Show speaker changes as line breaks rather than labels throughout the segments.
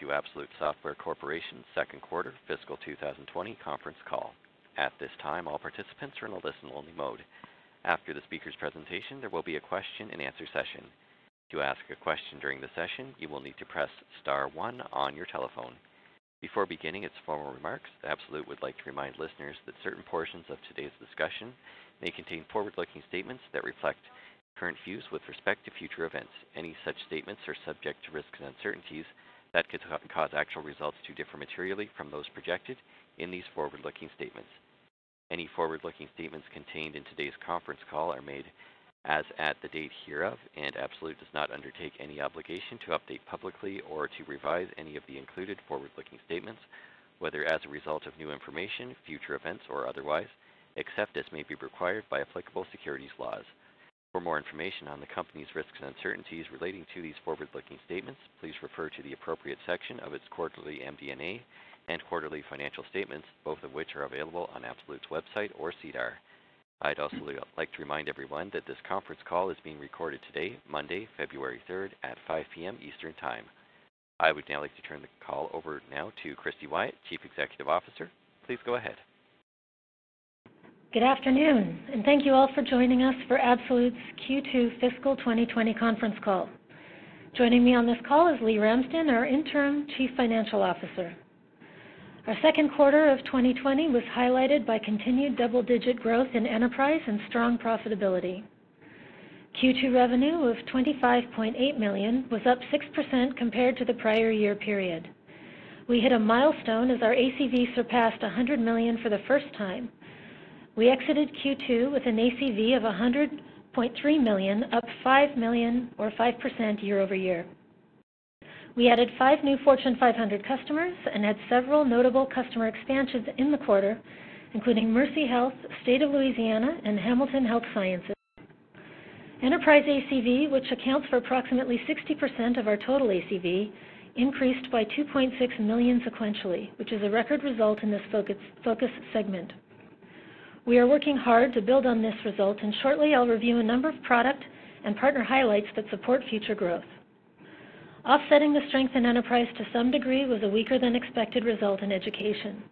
To Absolute Software Corporation's second quarter fiscal 2020 conference call. At this time, all participants are in a listen-only mode. After the speaker's presentation, there will be a question and answer session. To ask a question during the session, you will need to press star one on your telephone. Before beginning its formal remarks, Absolute would like to remind listeners that certain portions of today's discussion may contain forward-looking statements that reflect current views with respect to future events. Any such statements are subject to risks and uncertainties that could cause actual results to differ materially from those projected in these forward-looking statements. Any forward-looking statements contained in today's conference call are made as at the date hereof, and Absolute does not undertake any obligation to update publicly or to revise any of the included forward-looking statements, whether as a result of new information, future events, or otherwise, except as may be required by applicable securities laws. For more information on the company's risks and uncertainties relating to these forward-looking statements, please refer to the appropriate section of its quarterly MD&A and quarterly financial statements, both of which are available on Absolute's website or SEDAR. I'd also like to remind everyone that this conference call is being recorded today, Monday, February 3rd at 5 p.m. Eastern Time. I would now like to turn the call over now to Christy Wyatt, Chief Executive Officer. Please go ahead.
Good afternoon, and thank you all for joining us for Absolute's Q2 fiscal 2020 conference call. Joining me on this call is Lee Ramsden, our Interim Chief Financial Officer. Our second quarter of 2020 was highlighted by continued double-digit growth in enterprise and strong profitability. Q2 revenue of 25.8 million was up 6% compared to the prior year period. We hit a milestone as our ACV surpassed 100 million for the first time. We exited Q2 with an ACV of 100.3 million, up 5 million or 5% year-over-year. We added five new Fortune 500 customers and had several notable customer expansions in the quarter, including Mercy Health, State of Louisiana, and Hamilton Health Sciences. Enterprise ACV, which accounts for approximately 60% of our total ACV, increased by 2.6 million sequentially, which is a record result in this focus segment. We are working hard to build on this result, and shortly I'll review a number of product and partner highlights that support future growth. Offsetting the strength in enterprise to some degree was a weaker than expected result in education.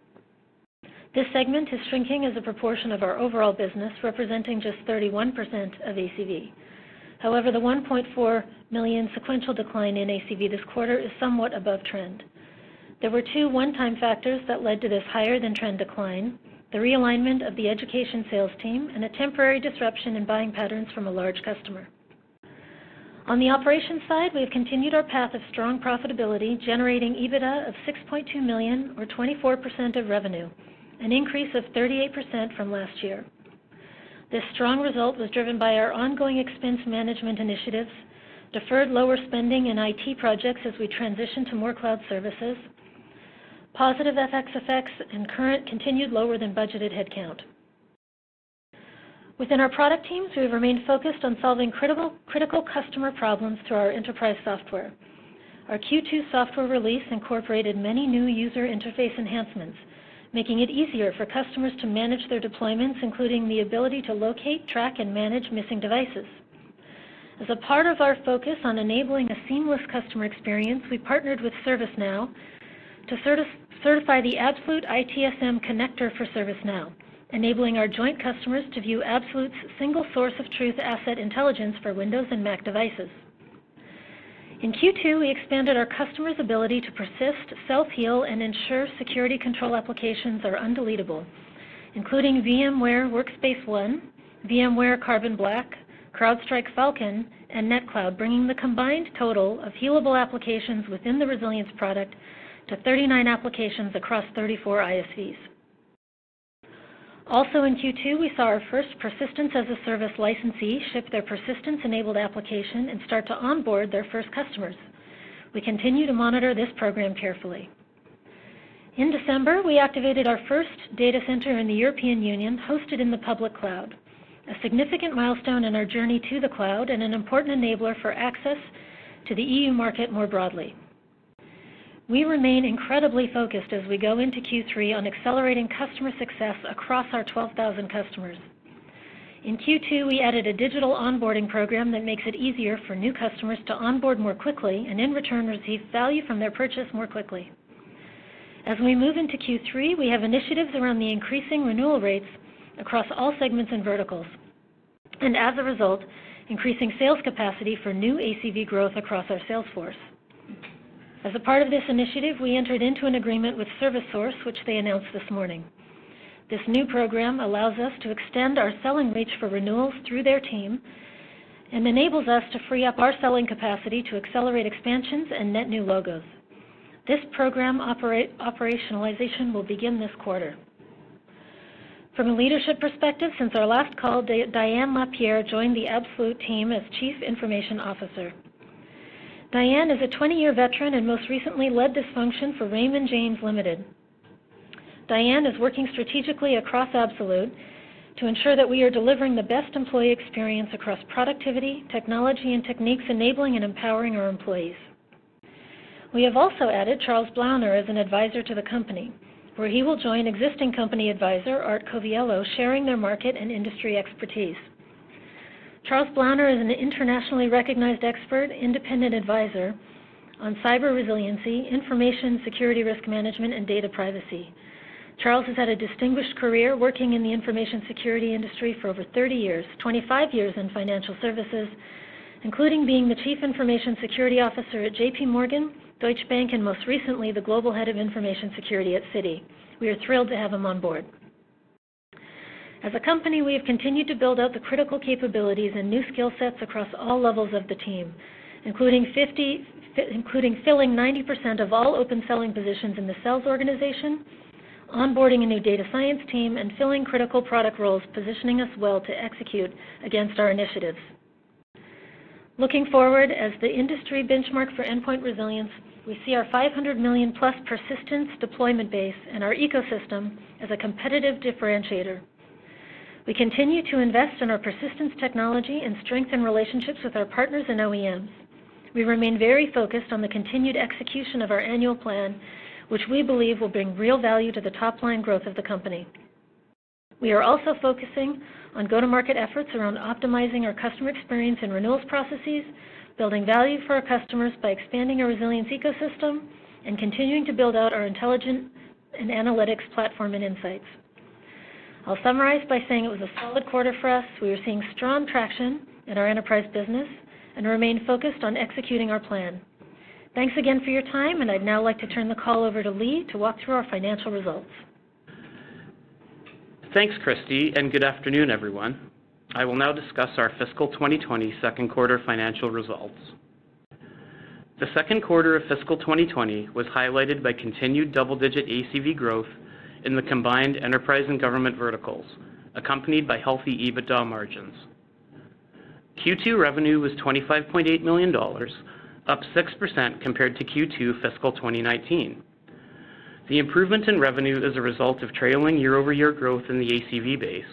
This segment is shrinking as a proportion of our overall business, representing just 31% of ACV. However, the 1.4 million sequential decline in ACV this quarter is somewhat above trend. There were two one-time factors that led to this higher than trend decline, the realignment of the education sales team and a temporary disruption in buying patterns from a large customer. On the operations side, we have continued our path of strong profitability, generating EBITDA of 6.2 million or 24% of revenue, an increase of 38% from last year. This strong result was driven by our ongoing expense management initiatives, deferred lower spending in IT projects as we transition to more cloud services, positive FX effects, and current continued lower than budgeted headcount. Within our product teams, we have remained focused on solving critical customer problems through our enterprise software. Our Q2 software release incorporated many new user interface enhancements, making it easier for customers to manage their deployments, including the ability to locate, track, and manage missing devices. As a part of our focus on enabling a seamless customer experience, we partnered with ServiceNow to certify the Absolute ITSM connector for ServiceNow, enabling our joint customers to view Absolute's single source of truth asset intelligence for Windows and Mac devices. In Q2, we expanded our customers' ability to persist, self-heal, and ensure security control applications are undeletable, including VMware Workspace ONE, VMware Carbon Black, CrowdStrike Falcon, and NetCloud, bringing the combined total of healable applications within the Resilience product to 39 applications across 34 ISVs. Also in Q2, we saw our first Persistence as a Service licensee ship their Persistence-enabled application and start to onboard their first customers. We continue to monitor this program carefully. In December, we activated our first data center in the European Union hosted in the public cloud, a significant milestone in our journey to the cloud and an important enabler for access to the EU market more broadly. We remain incredibly focused as we go into Q3 on accelerating customer success across our 12,000 customers. In Q2, we added a digital onboarding program that makes it easier for new customers to onboard more quickly and in return receive value from their purchase more quickly. As we move into Q3, we have initiatives around the increasing renewal rates across all segments and verticals, and as a result, increasing sales capacity for new ACV growth across our sales force. As a part of this initiative, we entered into an agreement with ServiceSource, which they announced this morning. This new program allows us to extend our selling reach for renewals through their team and enables us to free up our selling capacity to accelerate expansions and net new logos. This program operationalization will begin this quarter. From a leadership perspective, since our last call, Diane Lapierre joined the Absolute team as Chief Information Officer. Diane is a 20-year veteran and most recently led this function for Raymond James Limited. Diane is working strategically across Absolute to ensure that we are delivering the best employee experience across productivity, technology, and techniques enabling and empowering our employees. We have also added Charles Blauner as an advisor to the company, where he will join existing company advisor Art Coviello, sharing their market and industry expertise. Charles Blauner is an internationally recognized expert independent advisor on cyber resiliency, information security risk management, and data privacy. Charles has had a distinguished career working in the information security industry for over 30 years, 25 years in financial services, including being the Chief Information Security Officer at JP Morgan, Deutsche Bank, and most recently, the Global Head of Information Security at Citi. We are thrilled to have him on board. As a company, we have continued to build out the critical capabilities and new skill sets across all levels of the team, including filling 90% of all open selling positions in the sales organization, onboarding a new data science team, and filling critical product roles, positioning us well to execute against our initiatives. Looking forward, as the industry benchmark for endpoint resilience, we see our 500 million-plus persistence deployment base and our ecosystem as a competitive differentiator. We continue to invest in our persistence technology and strengthen relationships with our partners and OEMs. We remain very focused on the continued execution of our annual plan, which we believe will bring real value to the top-line growth of the company. We are also focusing on go-to-market efforts around optimizing our customer experience and renewals processes, building value for our customers by expanding our resilience ecosystem, and continuing to build out our intelligent and analytics platform and insights. I'll summarize by saying it was a solid quarter for us. We are seeing strong traction in our enterprise business and remain focused on executing our plan. Thanks again for your time, and I'd now like to turn the call over to Lee to walk through our financial results.
Thanks, Christy, and good afternoon, everyone. I will now discuss our fiscal 2020 second quarter financial results. The second quarter of fiscal 2020 was highlighted by continued double-digit ACV growth in the combined enterprise and government verticals, accompanied by healthy EBITDA margins. Q2 revenue was $25.8 million, up 6% compared to Q2 fiscal 2019. The improvement in revenue is a result of trailing year-over-year growth in the ACV base,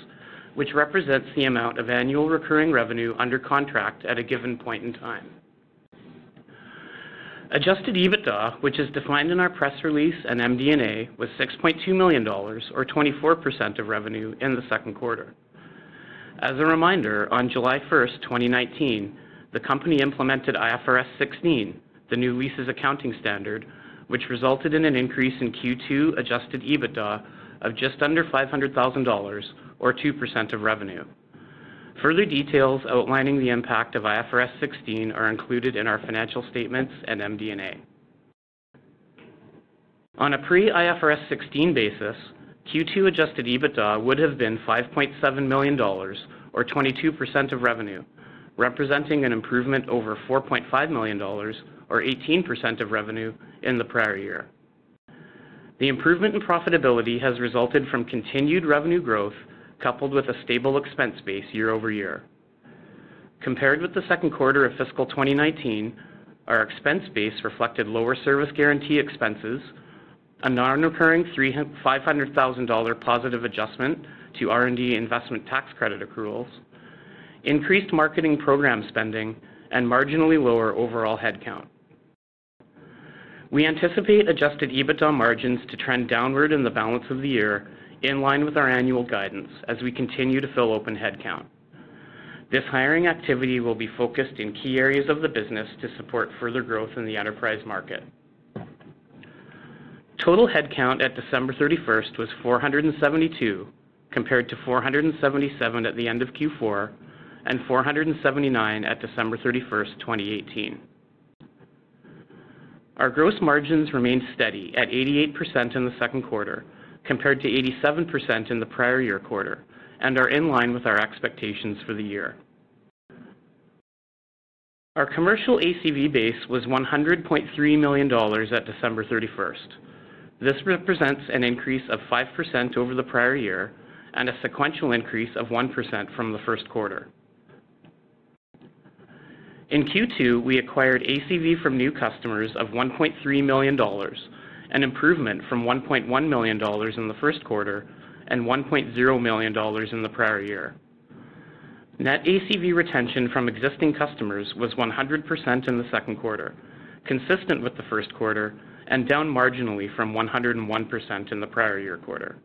which represents the amount of annual recurring revenue under contract at a given point in time. Adjusted EBITDA, which is defined in our press release and MD&A, was $6.2 million, or 24% of revenue in the second quarter. As a reminder, on July 1st, 2019, the company implemented IFRS 16, the new leases accounting standard, which resulted in an increase in Q2 adjusted EBITDA of just under $500,000, or 2% of revenue. Further details outlining the impact of IFRS 16 are included in our financial statements and MD&A. On a pre-IFRS 16 basis, Q2 adjusted EBITDA would have been $5.7 million, or 22% of revenue, representing an improvement over $4.5 million, or 18% of revenue, in the prior year. The improvement in profitability has resulted from continued revenue growth coupled with a stable expense base year-over-year. Compared with the second quarter of fiscal 2019, our expense base reflected lower service guarantee expenses, a non-recurring 500,000 dollar positive adjustment to R&D investment tax credit accruals, increased marketing program spending, and marginally lower overall headcount. We anticipate adjusted EBITDA margins to trend downward in the balance of the year, in line with our annual guidance as we continue to fill open headcount. This hiring activity will be focused in key areas of the business to support further growth in the enterprise market. Total headcount at December 31st was 472, compared to 477 at the end of Q4 and 479 at December 31st, 2018. Our gross margins remained steady at 88% in the second quarter, compared to 87% in the prior year quarter, and are in line with our expectations for the year. Our commercial ACV base was 100.3 million dollars at December 31st. This represents an increase of 5% over the prior year and a sequential increase of 1% from the first quarter. In Q2, we acquired ACV from new customers of 1.3 million dollars, an improvement from 1.1 million dollars in the first quarter and 1.0 million dollars in the prior year. Net ACV retention from existing customers was 100% in the second quarter, consistent with the first quarter and down marginally from 101% in the prior year quarter.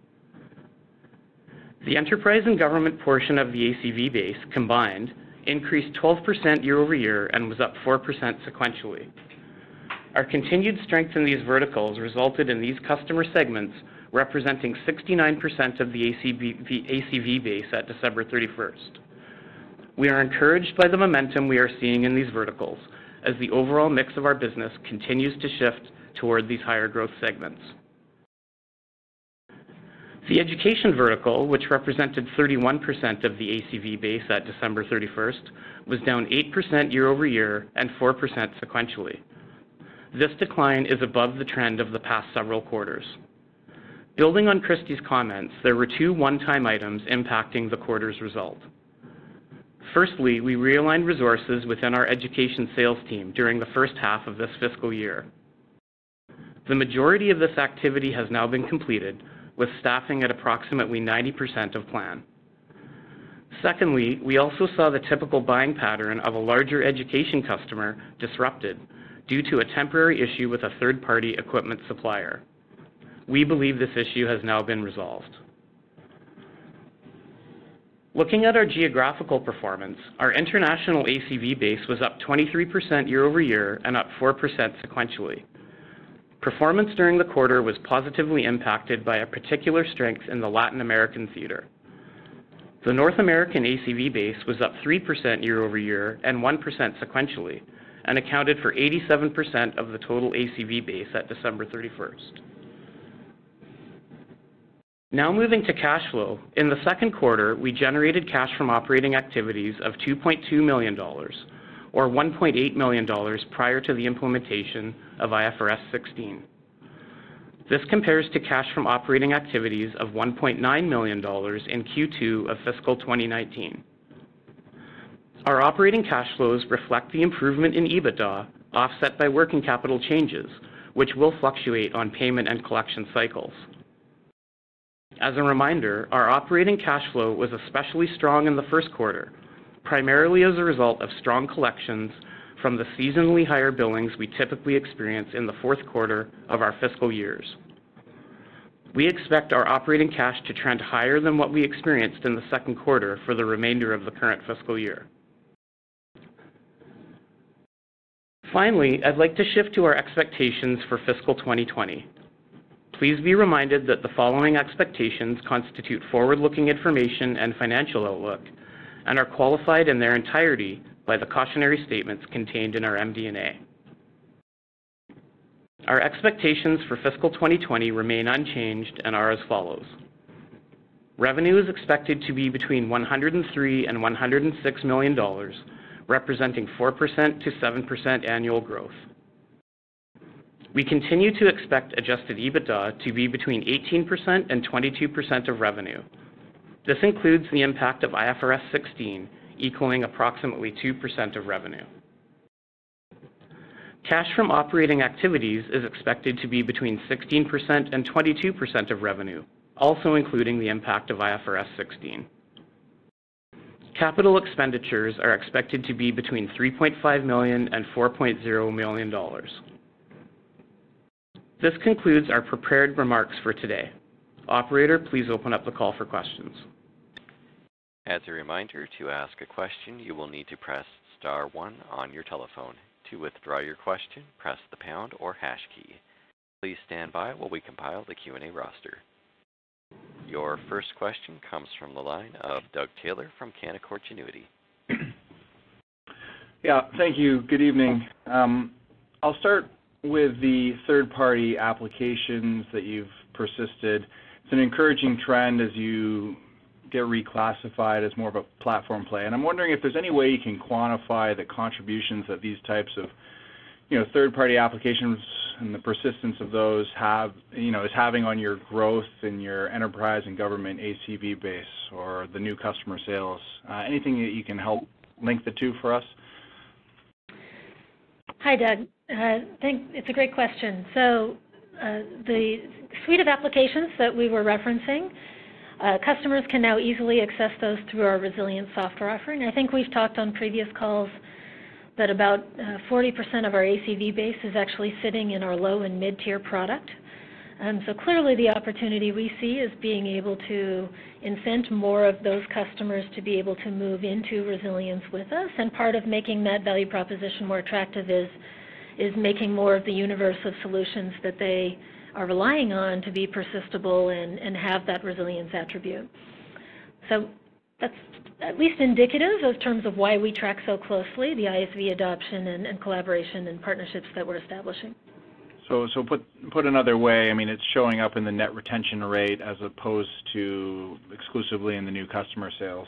The enterprise and government portion of the ACV base combined increased 12% year-over-year and was up 4% sequentially. Our continued strength in these verticals resulted in these customer segments representing 69% of the ACV base at December 31st. We are encouraged by the momentum we are seeing in these verticals as the overall mix of our business continues to shift toward these higher growth segments. The education vertical, which represented 31% of the ACV base at December 31st, was down 8% year-over-year and 4% sequentially. This decline is above the trend of the past several quarters. Building on Christy's comments, there were two one-time items impacting the quarter's result. Firstly, we realigned resources within our education sales team during the first half of this fiscal year. The majority of this activity has now been completed, with staffing at approximately 90% of plan. Secondly, we also saw the typical buying pattern of a larger education customer disrupted due to a temporary issue with a third-party equipment supplier. We believe this issue has now been resolved. Looking at our geographical performance, our international ACV base was up 23% year-over-year and up 4% sequentially. Performance during the quarter was positively impacted by a particular strength in the Latin American theater. The North American ACV base was up 3% year-over-year and 1% sequentially and accounted for 87% of the total ACV base at December 31st. Now moving to cash flow. In the second quarter, we generated cash from operating activities of 2.2 million dollars, or 1.8 million dollars prior to the implementation of IFRS 16. This compares to cash from operating activities of 1.9 million dollars in Q2 of fiscal 2019. Our operating cash flows reflect the improvement in EBITDA offset by working capital changes, which will fluctuate on payment and collection cycles. As a reminder, our operating cash flow was especially strong in the first quarter, primarily as a result of strong collections from the seasonally higher billings we typically experience in the fourth quarter of our fiscal years. We expect our operating cash to trend higher than what we experienced in the second quarter for the remainder of the current fiscal year. Finally, I'd like to shift to our expectations for fiscal 2020. Please be reminded that the following expectations constitute forward-looking information and financial outlook and are qualified in their entirety by the cautionary statements contained in our MD&A. Our expectations for fiscal 2020 remain unchanged and are as follows. Revenue is expected to be between 103 million and 106 million dollars, representing 4% to 7% annual growth. We continue to expect adjusted EBITDA to be between 18% and 22% of revenue. This includes the impact of IFRS 16, equaling approximately 2% of revenue. Cash from operating activities is expected to be between 16% and 22% of revenue, also including the impact of IFRS 16. Capital expenditures are expected to be between 3.5 million and 4.0 million dollars. This concludes our prepared remarks for today. Operator, please open up the call for questions.
As a reminder, to ask a question, you will need to press star one on your telephone. To withdraw your question, press the pound or hash key. Please stand by while we compile the Q&A roster. Your first question comes from the line of Doug Taylor from Canaccord Genuity.
Yeah, thank you. Good evening. Um, I'll start with the third-party applications that you've persisted. It's an encouraging trend as you get reclassified as more of a platform play. And I'm wondering if there's any way you can quantify the contributions that these types of you know, third-party applications and the persistence of those have, you know, is having on your growth in your enterprise and government ACV base or the new customer sales. Uh, anything that you can help link the two for us?
Hi, Doug. Uh, think it's a great question. So uh, the suite of applications that we were referencing uh, customers can now easily access those through our resilient software offering. I think we've talked on previous calls that about 40% uh, of our ACV base is actually sitting in our low and mid-tier product. Um, so clearly the opportunity we see is being able to incent more of those customers to be able to move into resilience with us. And part of making that value proposition more attractive is, is making more of the universe of solutions that they are relying on to be persistible and, and have that resilience attribute. So that's at least indicative of terms of why we track so closely the ISV adoption and, and collaboration and partnerships that we're establishing.
So, so put put another way, I mean, it's showing up in the net retention rate as opposed to exclusively in the new customer sales.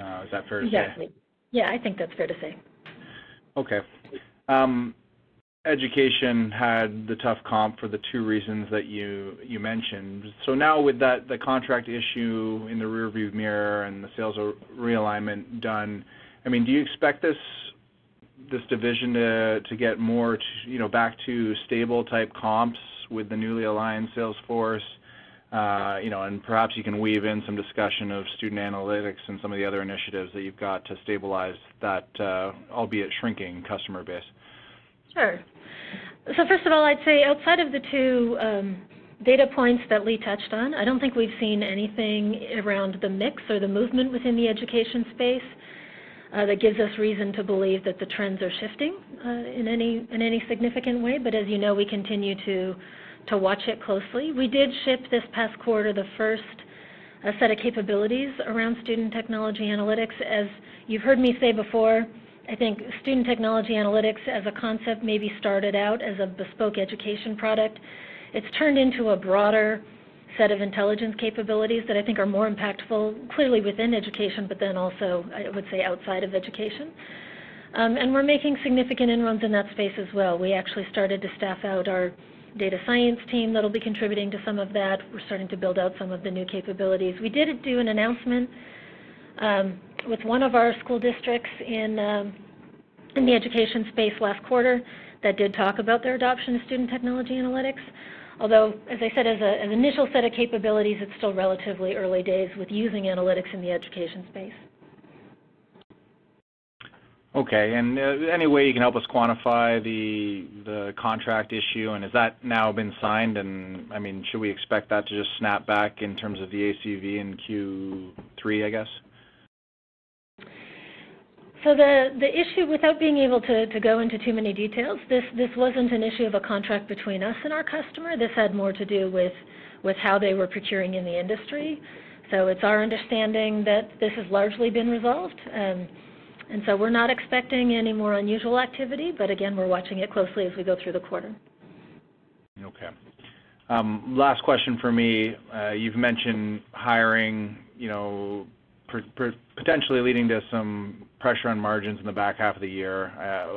Uh, is that fair to
exactly.
say?
Yeah, I think that's fair to say.
Okay. Um, education had the tough comp for the two reasons that you you mentioned. So now with that the contract issue in the rearview mirror and the sales realignment done, I mean, do you expect this this division to to get more to, you know back to stable type comps with the newly aligned sales force? Uh, you know, and perhaps you can weave in some discussion of student analytics and some of the other initiatives that you've got to stabilize that, uh, albeit shrinking, customer base.
Sure. So first of all, I'd say outside of the two um, data points that Lee touched on, I don't think we've seen anything around the mix or the movement within the education space uh, that gives us reason to believe that the trends are shifting uh, in any in any significant way. But as you know, we continue to to watch it closely. We did ship this past quarter the first uh, set of capabilities around student technology analytics. As you've heard me say before, I think student technology analytics as a concept maybe started out as a bespoke education product. It's turned into a broader set of intelligence capabilities that I think are more impactful, clearly within education, but then also, I would say, outside of education. Um, and we're making significant inroads in that space as well. We actually started to staff out our data science team that'll be contributing to some of that. We're starting to build out some of the new capabilities. We did do an announcement um, with one of our school districts in, um, in the education space last quarter that did talk about their adoption of student technology analytics. Although, as I said, as an initial set of capabilities, it's still relatively early days with using analytics in the education space.
Okay, and uh, any way you can help us quantify the the contract issue, and has that now been signed? And I mean, should we expect that to just snap back in terms of the ACV in Q3, I guess?
So the, the issue, without being able to, to go into too many details, this, this wasn't an issue of a contract between us and our customer. This had more to do with, with how they were procuring in the industry. So it's our understanding that this has largely been resolved. Um, and so we're not expecting any more unusual activity, but again, we're watching it closely as we go through the quarter.
Okay. Um, last question for me. Uh, you've mentioned hiring, you know, potentially leading to some pressure on margins in the back half of the year.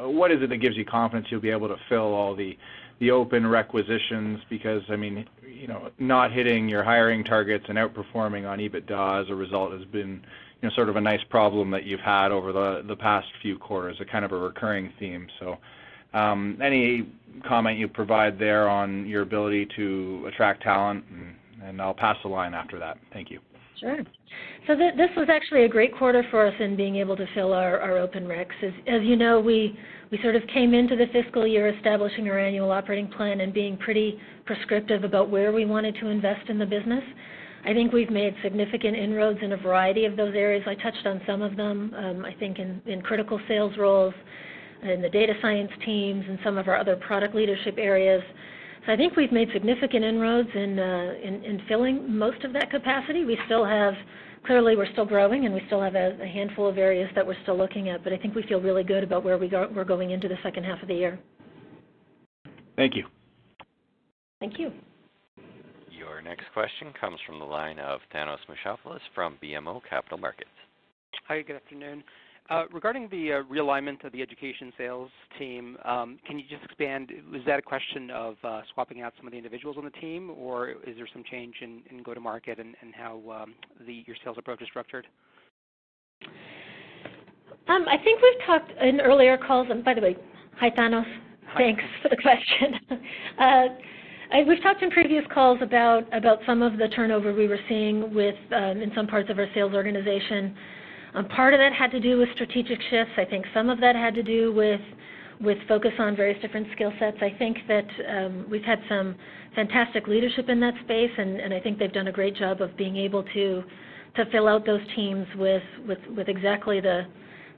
What is it that gives you confidence you'll be able to fill all the the open requisitions? Because, I mean, you know, not hitting your hiring targets and outperforming on EBITDA as a result has been, you know, sort of a nice problem that you've had over the the past few quarters, a kind of a recurring theme. So um any comment you'd provide there on your ability to attract talent? And I'll pass the line after that. Thank you.
Sure. So this was actually a great quarter for us in being able to fill our open recs. As you know, we we sort of came into the fiscal year establishing our annual operating plan and being pretty prescriptive about where we wanted to invest in the business. I think we've made significant inroads in a variety of those areas. I touched on some of them, um, I think in, in critical sales roles, in the data science teams, and some of our other product leadership areas. I think we've made significant inroads uh, in filling most of that capacity. We still have. Clearly, we're still growing, and we still have a handful of areas that we're still looking at, but I think we feel really good about where we're going into the second half of the year.
Thank you.
Thank you.
Your next question comes from the line of Thanos Moschopoulos from BMO Capital Markets.
Hi, good afternoon. Uh, regarding the uh, realignment of the education sales team, um, can you just expand? Was that a question of uh, swapping out some of the individuals on the team, or is there some change in go-to-market and how um, your sales approach is structured?
Um, I think we've talked in earlier calls. And by the way, hi, Thanos.
Hi.
Thanks for the question. We've talked in previous calls about some of the turnover we were seeing with in some parts of our sales organization. Um, part of that had to do with strategic shifts. I think some of that had to do with with focus on various different skill sets. I think that um, we've had some fantastic leadership in that space, and I think they've done a great job of being able to to fill out those teams with with exactly the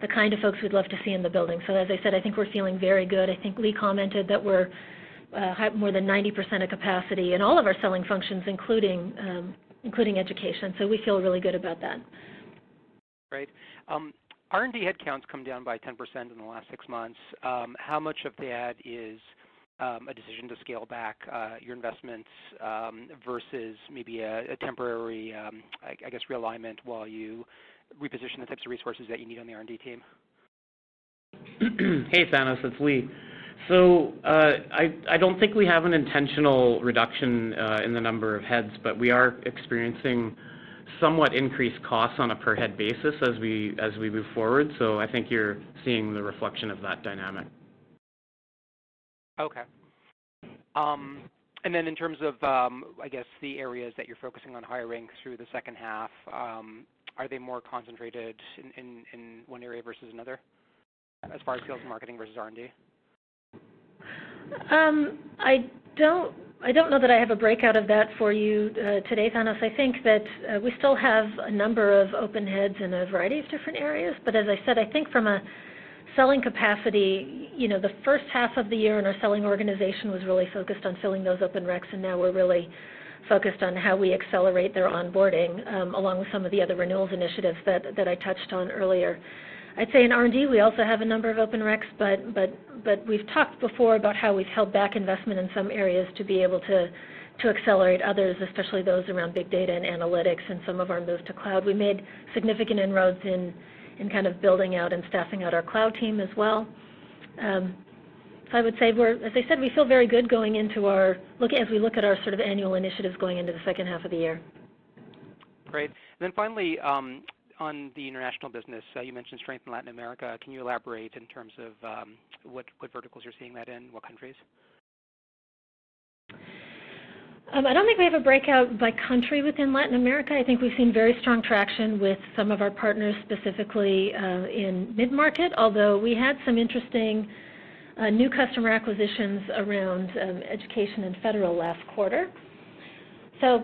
the kind of folks we'd love to see in the building. So as I said, I think we're feeling very good. I think Lee commented that we're uh, have more than 90% of capacity in all of our selling functions, including um, education. So we feel really good about that.
Great. Um, R&D headcounts come down by 10% in the last six months. Um, how much of that is um, a decision to scale back uh, your investments versus maybe a temporary, I guess, realignment while you reposition the types of resources that you need on the R&D team?
Hey, Thanos, it's Lee. So uh I I don't think we have an intentional reduction uh, in the number of heads, but we are experiencing somewhat increased costs on a per head basis as we move forward. So I think you're seeing the reflection of that dynamic.
Okay. Um and then in terms of, um, I guess, the areas that you're focusing on hiring through the second half, um, are they more concentrated in one area versus another as far as sales and marketing versus R&D?
Um, I don't know that I have a breakout of that for you uh, today, Thanos. I think that uh, we still have a number of open heads in a variety of different areas. But as I said, I think from a selling capacity, you know, the first half of the year in our selling organization was really focused on filling those open recs, and now we're really focused on how we accelerate their onboarding, um, along with some of the other renewals initiatives that, that I touched on earlier. I'd say in R&D, we also have a number of open recs, but but, but we've talked before about how we've held back investment in some areas to be able to to accelerate others, especially those around big data and analytics and some of our move to cloud. We made significant inroads in in kind of building out and staffing out our cloud team as well. Um I would say we're, as I said, we feel very good going into our look as we look at our sort of annual initiatives going into the second half of the year.
Great. And then finally, on the international business, uh, you mentioned strength in Latin America. Can you elaborate in terms of um, what verticals you're seeing that in, what countries?
Um, I don't think we have a breakout by country within Latin America. I think we've seen very strong traction with some of our partners, specifically, uh, in mid-market, although we had some interesting uh, new customer acquisitions around um, education and federal last quarter. So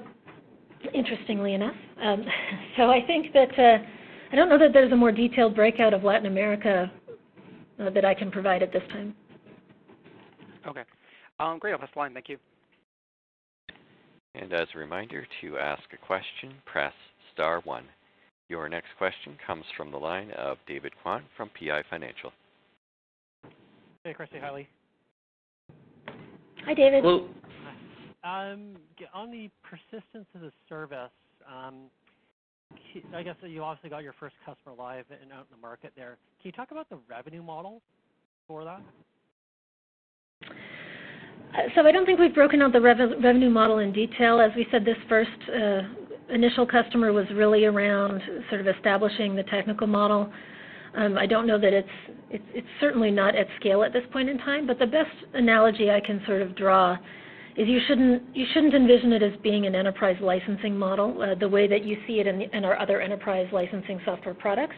interestingly enough. Um, I think that uh, I don't know that there's a more detailed breakout of Latin America uh, that I can provide at this time.
Okay. Um, great. I'll pass the line. Thank you.
And as a reminder, to ask a question, press star one. Your next question comes from the line of David Kwan from PI Financial.
Hey, Christy. Hi, Lee.
Hi, David.
Hello.
Um, on the Persistence of the Service, Um, I guess you obviously got your first customer live and out in the market there. Can you talk about the revenue model for that?
Uh, so I don't think we've broken out the revenue model in detail. As we said, this first uh, initial customer was really around sort of establishing the technical model. Um, I don't know that it's certainly not at scale at this point in time, but the best analogy I can sort of draw is you shouldn't envision it as being an enterprise licensing model uh, the way that you see it in our other enterprise licensing software products.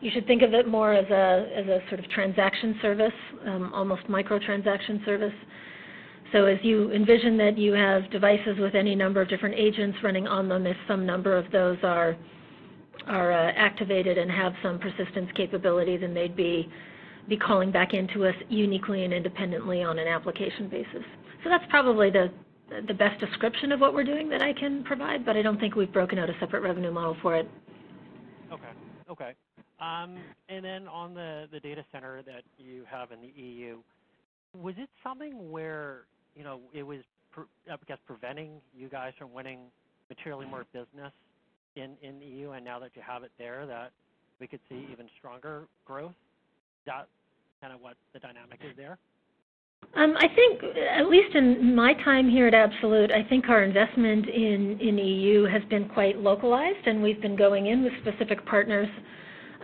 You should think of it more as a sort of transaction service, um, almost micro-transaction service. So as you envision that you have devices with any number of different agents running on them, if some number of those are uh, activated and have some persistence capability, then they'd be calling back into us uniquely and independently on an application basis. So that's probably the the best description of what we're doing that I can provide, but I don't think we've broken out a separate revenue model for it.
Okay. Okay. Um, and then on the the data center that you have in the EU, was it something where you know, it was, I guess, preventing you guys from winning materially more business in the EU, and now that you have it there, that we could see even stronger growth? Is that kind of what the dynamic is there?
Um, I think, uh, at least in my time here at Absolute, I think our investment in in EU has been quite localized, and we've been going in with specific partners,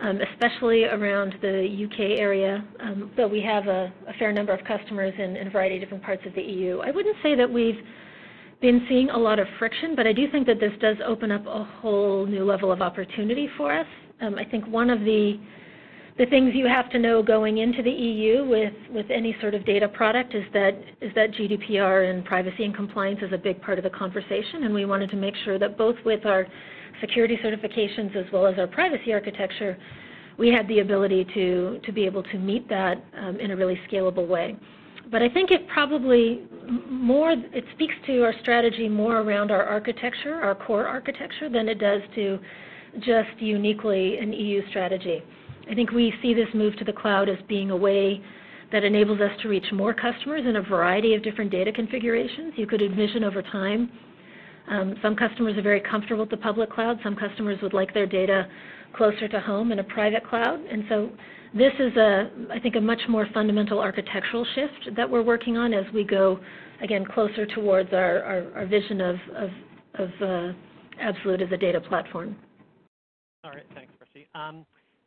um, especially around the UK area, um, though we have a fair number of customers in a variety of different parts of the EU. I wouldn't say that we've been seeing a lot of friction, but I do think that this does open up a whole new level of opportunity for us. I think one of the things you have to know going into the EU with any sort of data product is that GDPR and privacy and compliance is a big part of the conversation, and we wanted to make sure that both with our security certifications as well as our privacy architecture, we had the ability to be able to meet that um, in a really scalable way. But I think it probably more it speaks to our strategy more around our architecture, our core architecture, than it does to just uniquely an EU strategy. I think we see this move to the cloud as being a way that enables us to reach more customers in a variety of different data configurations. You could envision over time um, some customers are very comfortable with the public cloud. Some customers would like their data closer to home in a private cloud. And so this is, a, I think, a much more fundamental architectural shift that we're working on as we go, again, closer towards our vision of uh, Absolute as a data platform.
All right. Thanks, Christy.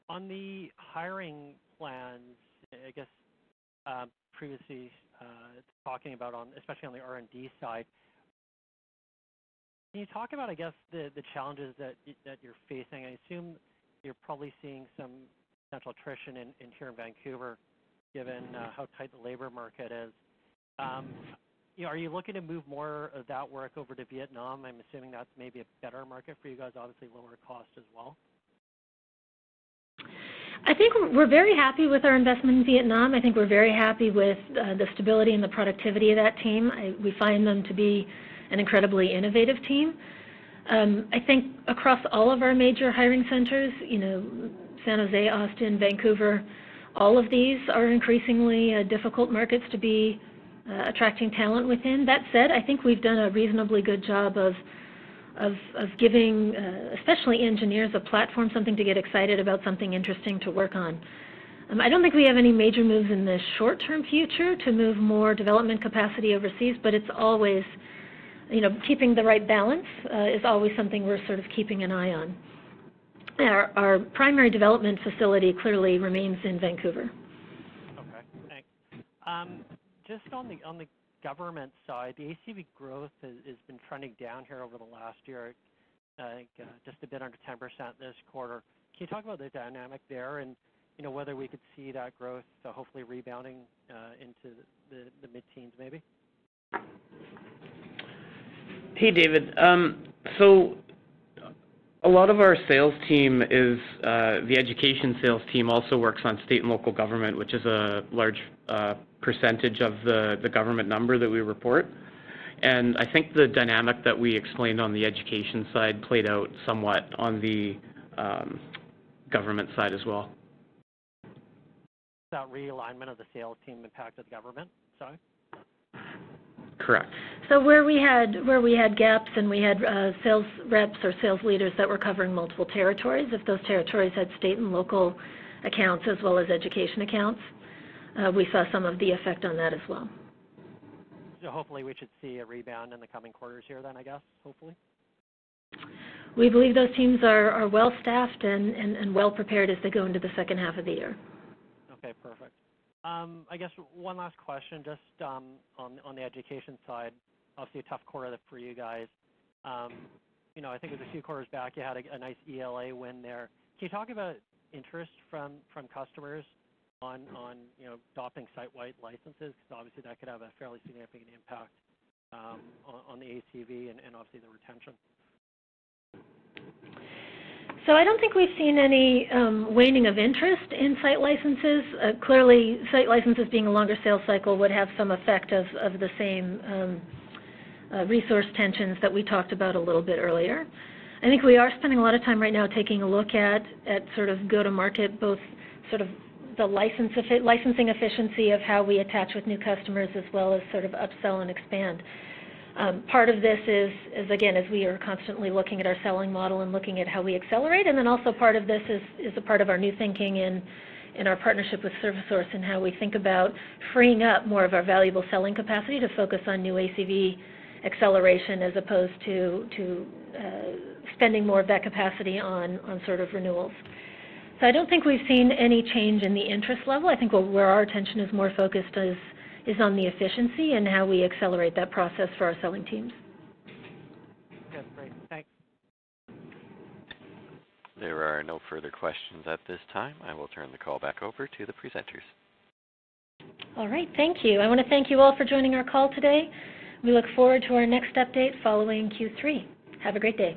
On the hiring plans, I guess um, previously uh, talking about, especially on the R&D side, can you talk about, I guess, the challenges that you're facing? I assume you're probably seeing some potential attrition in here in Vancouver given uh, how tight the labor market is. Um, are you looking to move more of that work over to Vietnam? I'm assuming that's maybe a better market for you guys, obviously lower cost as well.
I think we're very happy with our investment in Vietnam. I think we're very happy with uh, the stability and the productivity of that team. We find them to be an incredibly innovative team. Um, I think across all of our major hiring centers, you know, San Jose, Austin, Vancouver, all of these are increasingly uh, difficult markets to be uh, attracting talent within. That said, I think we've done a reasonably good job of giving, uh, especially engineers, a platform, something to get excited about, something interesting to work on. Um, I don't think we have any major moves in the short-term future to move more development capacity overseas, but it's always you know, keeping the right balance uh, is always something we're sort of keeping an eye on. Our primary development facility clearly remains in Vancouver.
Okay. Thanks. Um, just on the on the government side, the ACV growth has been trending down here over the last year, uh, just a bit under 10% this quarter. Can you talk about the dynamic there and whether we could see that growth uh, hopefully rebounding uh, into the mid-teens maybe?
Hey, David. Um, so a lot of our sales team is the education sales team also works on state and local government, which is a large percentage of the government number that we report. And I think the dynamic that we explained on the education side played out somewhat on the government side as well.
That realignment of the sales team impacted the government side?
Correct.
So where we had where we had gaps and we had uh, sales reps or sales leaders that were covering multiple territories, if those territories had state and local accounts as well as education accounts, we saw some of the effect on that as well.
So hopefully we should see a rebound in the coming quarters here then, I guess, hopefully?
We believe those teams are, are well staffed and, and, and well prepared as they go into the second half of the year.
Okay, perfect. Um, I guess one last question, just um, on on the education side. Obviously, a tough quarter for you guys. Um, you know, I think it was a few quarters back you had a, a nice ELA win there. Can you talk about interest from from customers on on you know adopting site-wide licenses? Because obviously that could have a fairly significant impact um, on, the ACV and, and obviously the retention.
So I don't think we've seen any um, waning of interest in site licenses. Uh, clearly, site licenses being a longer sales cycle would have some effect of, of the same um, uh, resource tensions that we talked about a little bit earlier. I think we are spending a lot of time right now taking a look at, at sort of go-to-market, both sort of the licensing efficiency of how we attach with new customers as well as sort of upsell and expand. Um, part of this is, is, again, as we are constantly looking at our selling model and looking at how we accelerate, and then also part of this is, is a part of our new thinking in, in our partnership with ServiceSource and how we think about freeing up more of our valuable selling capacity to focus on new ACV acceleration as opposed to, to uh, spending more of that capacity on, on sort of renewals. So I don't think we've seen any change in the interest level. I think where our attention is more focused is is on the efficiency and how we accelerate that process for our selling teams.
Good, great. Thanks.
There are no further questions at this time. I will turn the call back over to the presenters.
All right, thank you. I want to thank you all for joining our call today. We look forward to our next update following Q3. Have a great day.